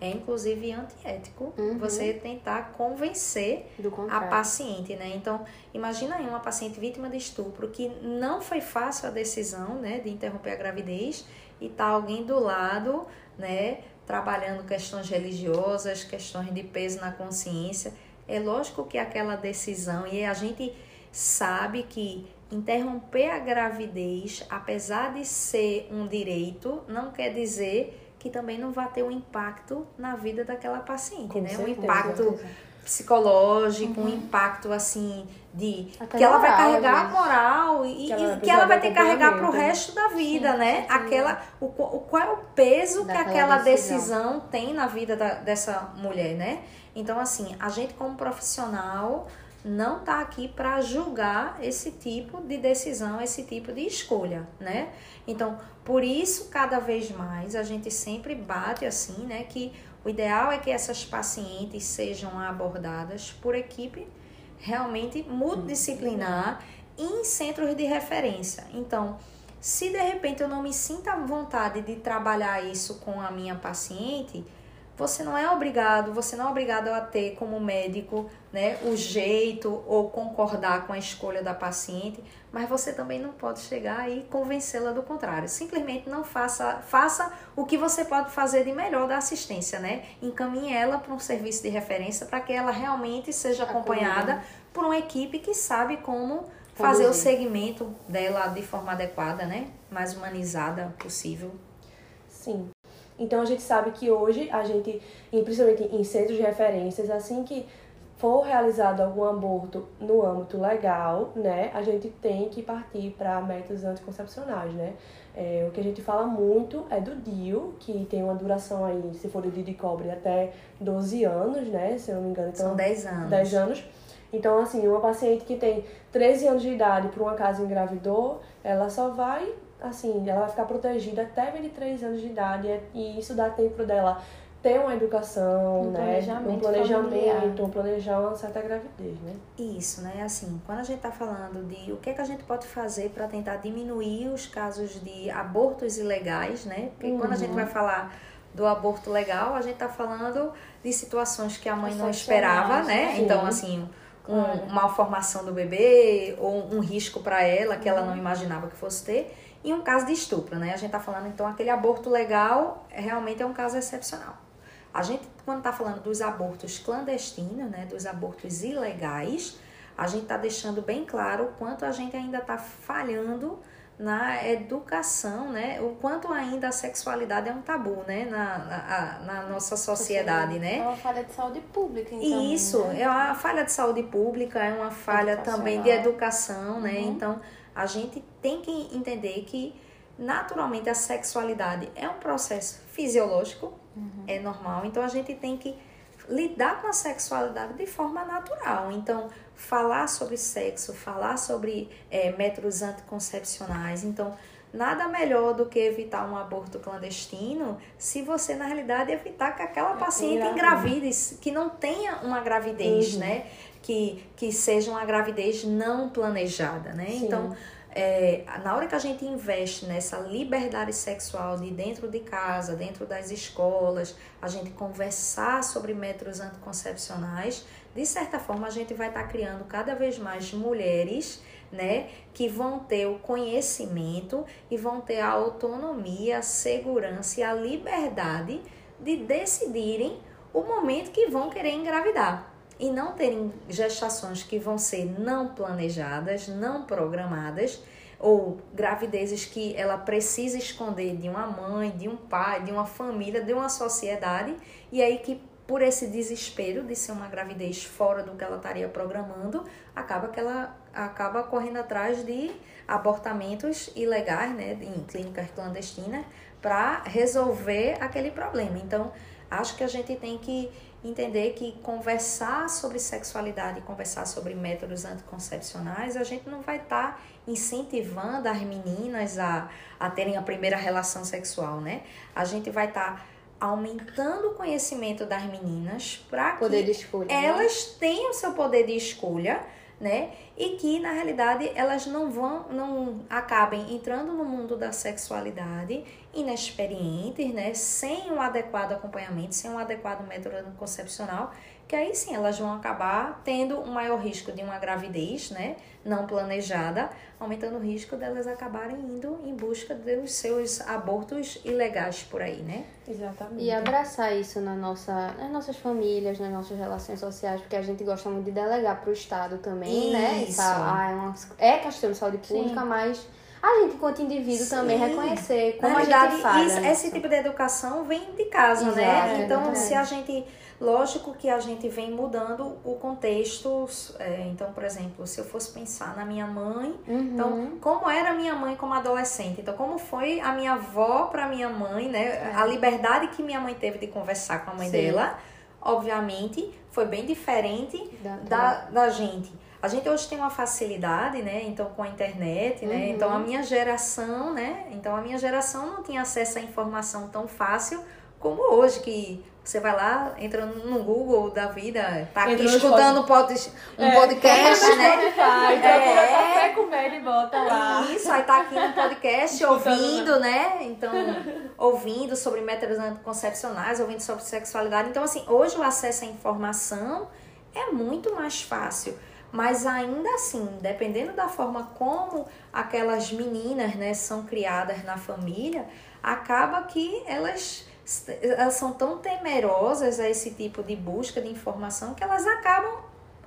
é inclusive antiético uhum. você tentar convencer a paciente, né? Então, imagina aí uma paciente vítima de estupro que não foi fácil a decisão, né, de interromper a gravidez e tá alguém do lado, né, trabalhando questões religiosas, questões de peso na consciência é lógico que aquela decisão, e a gente sabe que interromper a gravidez, apesar de ser um direito, não quer dizer que também não vai ter um impacto na vida daquela paciente, Com né? Certeza, um impacto psicológico, uhum. um impacto assim de Até que ela vai carregar a moral e que ela, e que ela vai ter que carregar para o resto da vida, sim, né? Sim. Aquela o, o qual é o peso Daquela que aquela decisão. decisão tem na vida da, dessa mulher, né? Então, assim, a gente como profissional, não está aqui para julgar esse tipo de decisão, esse tipo de escolha, né? Então, por isso, cada vez mais a gente sempre bate assim, né, que o ideal é que essas pacientes sejam abordadas por equipe realmente multidisciplinar em centros de referência. Então, se de repente eu não me sinto à vontade de trabalhar isso com a minha paciente, você não é obrigado, você não é obrigado a ter como médico, né, o jeito ou concordar com a escolha da paciente, mas você também não pode chegar e convencê-la do contrário. Simplesmente não faça, faça o que você pode fazer de melhor da assistência, né? Encaminhe ela para um serviço de referência para que ela realmente seja acompanhada por uma equipe que sabe como fazer o segmento dela de forma adequada, né? Mais humanizada possível. Sim. Então a gente sabe que hoje a gente, principalmente em centros de referências, assim que for realizado algum aborto no âmbito legal, né, a gente tem que partir para métodos anticoncepcionais, né? É, o que a gente fala muito é do DIU, que tem uma duração aí, se for o DIU de cobre, até 12 anos, né, se eu não me engano. Então, São 10 anos. 10 anos. Então, assim, uma paciente que tem 13 anos de idade, por um acaso engravidou, ela só vai, assim, ela vai ficar protegida até 23 anos de idade, e isso dá tempo dela ter uma educação, um né? Planejamento um planejamento, um planejar uma certa gravidez, né? Isso, né? Assim, quando a gente está falando de o que, é que a gente pode fazer para tentar diminuir os casos de abortos ilegais, né? Porque uhum. quando a gente uhum. vai falar do aborto legal, a gente está falando de situações que a mãe não esperava, né? Sim. Então, assim, um, uma formação do bebê ou um risco para ela que ela não uhum. imaginava que fosse ter e um caso de estupro, né? A gente está falando então aquele aborto legal realmente é um caso excepcional. A gente quando está falando dos abortos clandestinos, né, dos abortos ilegais, a gente está deixando bem claro o quanto a gente ainda está falhando na educação, né? O quanto ainda a sexualidade é um tabu, né? Na, na, na nossa sociedade, né? É uma falha de saúde pública, então. Isso, né? é uma falha de saúde pública, é uma falha também de educação, né? Uhum. Então, a gente tem que entender que naturalmente a sexualidade é um processo fisiológico, uhum. é normal, então a gente tem que lidar com a sexualidade de forma natural. Então, falar sobre sexo, falar sobre é, métodos anticoncepcionais. Então, nada melhor do que evitar um aborto clandestino se você, na realidade, evitar que aquela é, paciente engravide, que não tenha uma gravidez, uhum. né? Que, que seja uma gravidez não planejada, né? Sim. Então, é, na hora que a gente investe nessa liberdade sexual de dentro de casa, dentro das escolas, a gente conversar sobre métodos anticoncepcionais, de certa forma a gente vai estar tá criando cada vez mais mulheres né, que vão ter o conhecimento e vão ter a autonomia, a segurança e a liberdade de decidirem o momento que vão querer engravidar e não terem gestações que vão ser não planejadas, não programadas, ou gravidezes que ela precisa esconder de uma mãe, de um pai, de uma família, de uma sociedade, e aí que por esse desespero de ser uma gravidez fora do que ela estaria programando, acaba que ela acaba correndo atrás de abortamentos ilegais, né, em clínicas clandestinas, para resolver aquele problema. Então, acho que a gente tem que entender que conversar sobre sexualidade, conversar sobre métodos anticoncepcionais, a gente não vai estar tá incentivando as meninas a, a terem a primeira relação sexual, né? A gente vai estar tá aumentando o conhecimento das meninas para que escolha, né? elas né? tenham seu poder de escolha né? E que na realidade elas não vão, não acabem entrando no mundo da sexualidade inexperientes, né? Sem um adequado acompanhamento, sem um adequado método anticoncepcional, que aí sim elas vão acabar tendo um maior risco de uma gravidez, né? Não planejada, aumentando o risco delas acabarem indo em busca dos seus abortos ilegais por aí, né? Exatamente. E abraçar isso na nossa, nas nossas famílias, nas nossas relações sociais, porque a gente gosta muito de delegar para o Estado também, né? isso. né? ah, é, uma, é questão de saúde pública, Sim. mas a gente, enquanto indivíduo, Sim. também reconhecer como Na a gente falha. Isso, esse tipo de educação vem de casa, Exato, né? Então, se a gente Lógico que a gente vem mudando o contexto. É, então, por exemplo, se eu fosse pensar na minha mãe, uhum. então, como era minha mãe como adolescente? Então, como foi a minha avó para minha mãe, né? É. A liberdade que minha mãe teve de conversar com a mãe Sim. dela obviamente, foi bem diferente da, da gente. A gente hoje tem uma facilidade, né? Então, com a internet, né? Uhum. Então, a minha geração, né? Então, a minha geração não tinha acesso à informação tão fácil como hoje, que você vai lá, entra no Google da vida, tá aqui Entra escutando um pod- um É, podcast, né? Spotify, É. café com e bota lá. Isso, aí tá aqui no podcast ouvindo, né? Então, ouvindo sobre métodos anticoncepcionais, ouvindo sobre sexualidade. Então, assim, hoje o acesso à informação é muito mais fácil. Mas ainda assim, dependendo da forma como aquelas meninas, né, são criadas na família, acaba que elas, elas são tão temerosas a esse tipo de busca de informação que elas acabam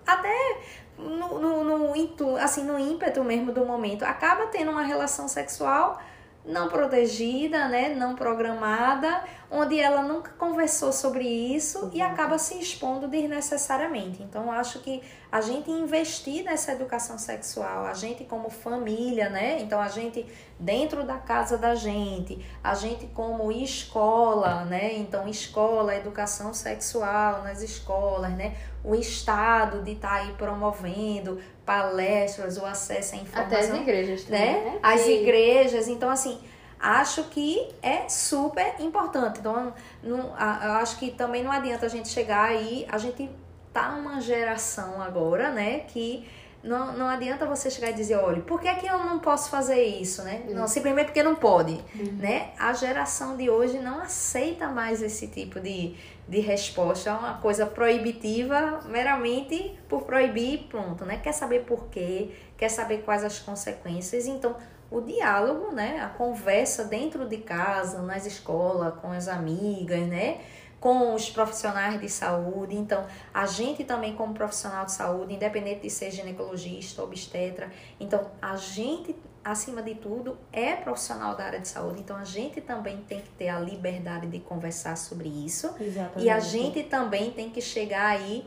até no, no, no, assim, no ímpeto mesmo do momento, acaba tendo uma relação sexual não protegida, né, não programada, onde ela nunca conversou sobre isso e acaba se expondo desnecessariamente. Então, acho que a gente investir nessa educação sexual, a gente como família, né, então a gente dentro da casa da gente, a gente como escola, né, então escola, educação sexual nas escolas, né, o Estado de estar aí promovendo palestras, o acesso à informação Até as igrejas também, né? né? As igrejas. Então, assim, acho que é super importante. Então, não, a- eu acho que também não adianta a gente chegar aí, a gente tá uma geração agora, né, que não, não adianta você chegar e dizer, olha, por que, que eu não posso fazer isso, né? Não, simplesmente porque não pode, né? A geração de hoje não aceita mais esse tipo de, de resposta, é uma coisa proibitiva meramente por proibir, pronto, né? Quer saber por quê, quer saber quais as consequências, então o diálogo, né? A conversa dentro de casa, nas escolas, com as amigas, né? Com os profissionais de saúde. Então, a gente também, como profissional de saúde, independente de ser ginecologista, obstetra, então a gente, acima de tudo, é profissional da área de saúde. Então, a gente também tem que ter a liberdade de conversar sobre isso. Exatamente. E a gente também tem que chegar aí,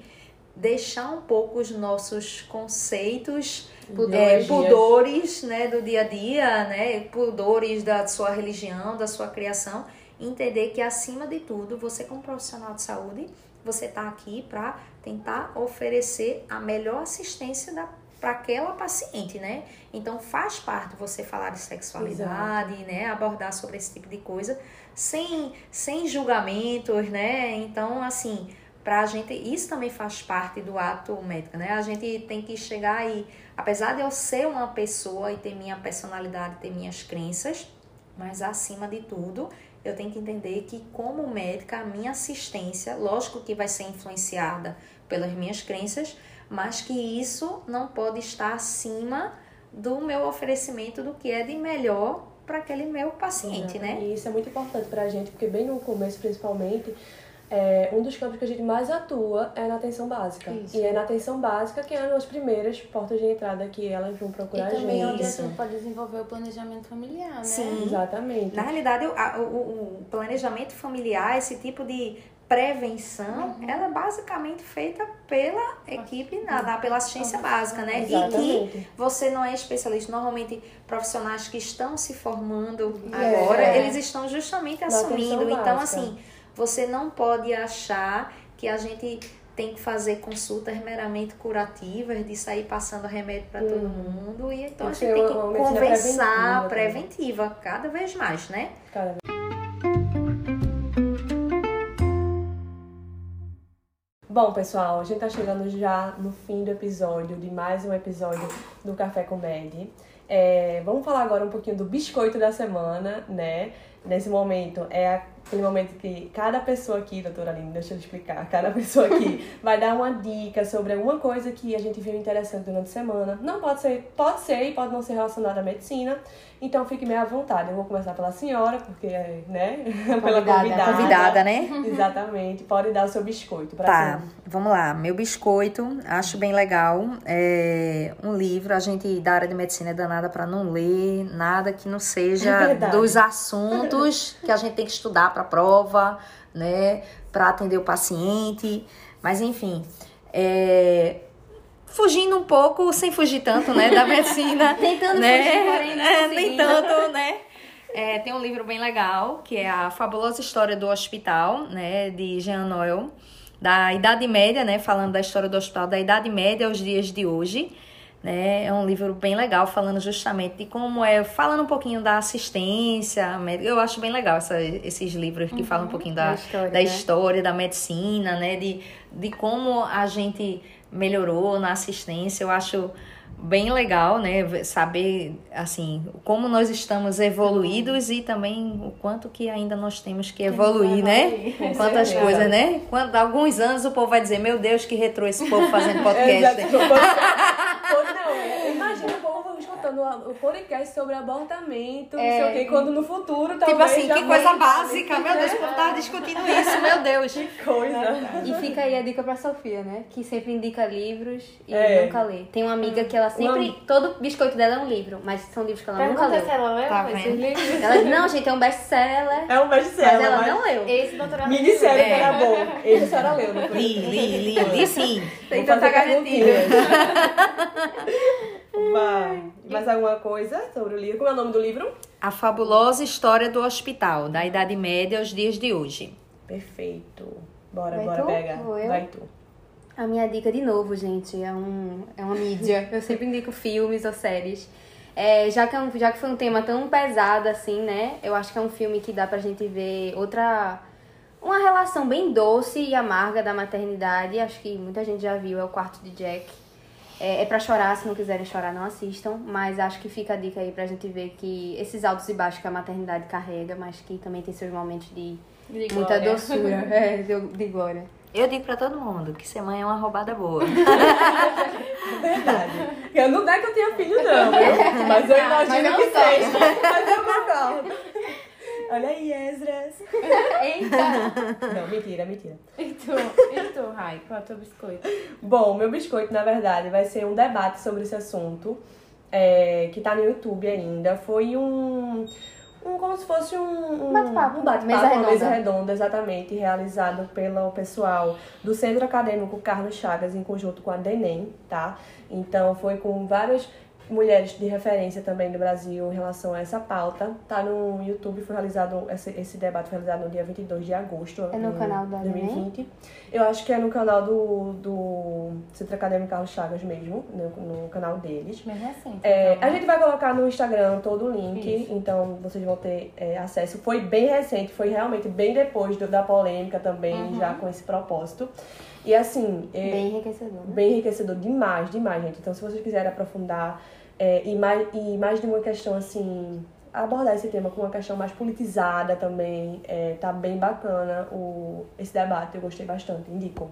deixar um pouco os nossos conceitos, é, pudores né, do dia a dia, né, pudores da sua religião, da sua criação, entender que acima de tudo, você como profissional de saúde, você está aqui para tentar oferecer a melhor assistência para aquela paciente, né? Então faz parte você falar de sexualidade, né? Abordar sobre esse tipo de coisa sem, sem julgamentos, né? Então, assim, pra gente, isso também faz parte do ato médico, né? A gente tem que chegar aí, apesar de eu ser uma pessoa e ter minha personalidade, ter minhas crenças, mas acima de tudo, eu tenho que entender que como médica, a minha assistência, lógico que vai ser influenciada pelas minhas crenças, mas que isso não pode estar acima do meu oferecimento do que é de melhor para aquele meu paciente, né? E isso é muito importante pra gente, porque bem no começo, principalmente, é, um dos campos que a gente mais atua é na atenção básica. Isso. E é na atenção básica que é as primeiras portas de entrada que elas vão E procurar a também gente. onde a gente pode desenvolver o planejamento familiar, né? Sim. Exatamente. Na realidade, o, o- o planejamento familiar, esse tipo de prevenção, ela é basicamente feita pela equipe, na, na- pela assistência básica, né? E que Exatamente. você não é especialista. Normalmente, profissionais que estão se formando É. agora, eles estão justamente Na assumindo. Então, básica. assim, você não pode achar que a gente tem que fazer consultas meramente curativas, de sair passando remédio para todo mundo. E então Tem a gente ser tem que conversar preventiva preventiva, cada vez mais, né? Cada vez. Bom, pessoal, a gente tá chegando já no fim do episódio, de mais um episódio do Café com Med. É, vamos falar agora um pouquinho do biscoito da semana, né? Nesse momento, é aquele momento que cada pessoa aqui, doutora Aline, deixa eu explicar, cada pessoa aqui vai dar uma dica sobre alguma coisa que a gente viu interessante durante a semana. Não pode ser, pode ser e pode não ser relacionada à medicina, então fique meio à vontade. Eu vou começar pela senhora, porque, né? pela Convidada. convidada. Convidada, né? Exatamente. Pode dar o seu biscoito pra Tá, vamos lá. Meu biscoito, acho bem legal. É um livro, a gente da área de medicina é danada para não ler nada que não É seja verdade. dos assuntos que a gente tem que estudar para prova, né? Para atender o paciente. Mas enfim, é, fugindo um pouco, sem fugir tanto, né, da medicina. Tentando né? fugir, porém É, nem tanto, né? É, tem um livro bem legal, que é A Fabulosa História do Hospital, né, de Jean Noel, da Idade Média, né? Falando da história do hospital da Idade Média aos dias de hoje. Né? É um livro bem legal, falando justamente de como é, falando um pouquinho da assistência médica. Eu acho bem legal essa, esses livros que uhum, falam um pouquinho da, da, história, da, né? história, da medicina, né? De, de como a gente melhorou na assistência. Eu acho bem legal, né? Saber, assim, como nós estamos evoluídos e também o quanto que ainda nós temos que evoluir, né? Quantas é coisas, né? Quando, alguns anos o povo vai dizer, meu Deus, que retrô esse povo fazendo podcast. o povo escutando o podcast sobre abortamento, é. não sei o quê, quando no futuro talvez Tipo assim, que coisa básica, meu Deus, o povo tava discutindo isso, meu Deus. Que coisa. E fica aí a dica pra Sofia, né? Que sempre indica livros e é. nunca lê. Tem uma amiga que ela sempre, uma... todo biscoito dela é um livro, mas são livros que ela nunca leu. se ela leu tá esses livros. Ela diz, não, gente, é um best-seller. É um best-seller. Mas ela mas... não leu. Esse doutorado Me disseram é. que era bom. Esse a senhora leu, não foi? Li, li, li, li sim. Tem tanta garantia. Vai. Mais alguma coisa sobre o livro? Como é o nome do livro? A Fabulosa História do Hospital, da Idade Média aos dias de hoje. Perfeito. Bora, Vai bora tu? pegar. Vai tu. A minha dica de novo, gente, é, um, é uma mídia. Eu sempre indico filmes ou séries. É, já, que é um, já que foi um tema tão pesado assim, né? Eu acho que é um filme que dá pra gente ver outra. Uma relação bem doce e amarga da maternidade. Acho que muita gente já viu, é o quarto de Jack. É, é pra chorar, se não quiserem chorar, não assistam. Mas acho que fica a dica aí pra gente ver que esses altos e baixos que a maternidade carrega, mas que também tem seus momentos de, de muita doçura, é, de, de glória. Eu digo pra todo mundo que ser mãe é uma roubada boa. Verdade. Eu não é que eu tenha filho, não. Mas eu imagino mas que seja. Mas eu concordo. Olha aí, Esdras. Eita! Não, mentira, mentira. E tu? E tu, Rai? Qual é o teu biscoito? Bom, meu biscoito, na verdade, vai ser um debate sobre esse assunto. É, que tá no YouTube ainda. Foi um um, como se fosse um, um bate-papo, um bate mesa uma redonda. mesa redonda, exatamente, realizado pelo pessoal do Centro Acadêmico Carlos Chagas, em conjunto com a DENEM, tá? Então, foi com várias mulheres de referência também do Brasil em relação a essa pauta. Tá no YouTube, foi realizado, esse, esse debate foi realizado no dia 22 de agosto É no de canal da 2020. Eu acho que é no canal do, do Centro Acadêmico Carlos Chagas mesmo, no, no canal deles. Bem recente. É, então, a gente vai colocar no Instagram todo o link, Isso. então vocês vão ter é, acesso. Foi bem recente, foi realmente bem depois do- da polêmica também, Uhum. já com esse propósito. E assim, é, Bem enriquecedor. Né? bem enriquecedor demais, demais, gente. Então, se vocês quiserem aprofundar é, e, mais, e mais de uma questão assim, abordar esse tema com uma questão mais politizada também, é, tá bem bacana o, esse debate. Eu gostei bastante, indico.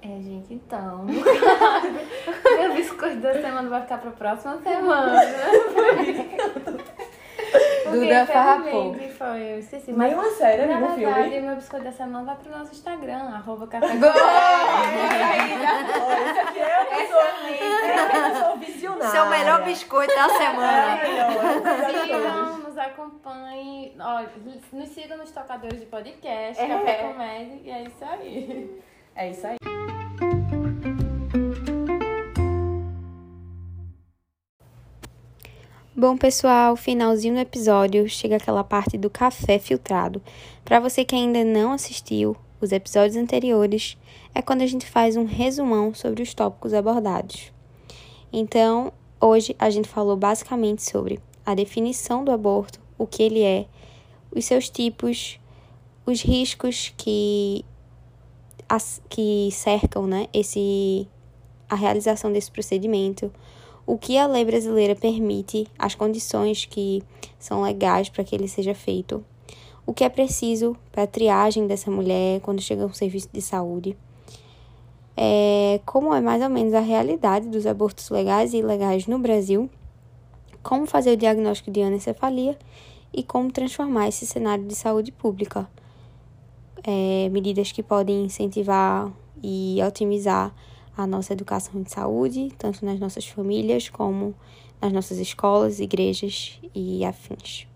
É, gente, então. Meu biscoito da semana vai ficar pra próxima semana. Duda farrapou. foi, eu esqueci. Mas uma série, na amigo, verdade, filme. meu biscoito da semana vai pro nosso Instagram, arroba café. Olha, isso aqui é a pessoa, é a pessoa visionária. Seu melhor biscoito da É semana. melhor. Sigam, nos acompanhem. Ó, nos sigam nos tocadores de podcast, É. Café Comédia, e é isso aí. É isso aí. Bom, pessoal, finalzinho do episódio, chega aquela parte do café filtrado. Para você que ainda não assistiu os episódios anteriores, é quando a gente faz um resumão sobre os tópicos abordados. Então, hoje a gente falou basicamente sobre a definição do aborto, o que ele é, os seus tipos, os riscos que as- que cercam, né, esse a realização desse procedimento, o que a lei brasileira permite, as condições que são legais para que ele seja feito, o que é preciso para a triagem dessa mulher quando chega um serviço de saúde, é, como é mais ou menos a realidade dos abortos legais e ilegais no Brasil, como fazer o diagnóstico de anencefalia e como transformar esse cenário de saúde pública. É, medidas que podem incentivar e otimizar a nossa educação de saúde, tanto nas nossas famílias como nas nossas escolas, igrejas e afins.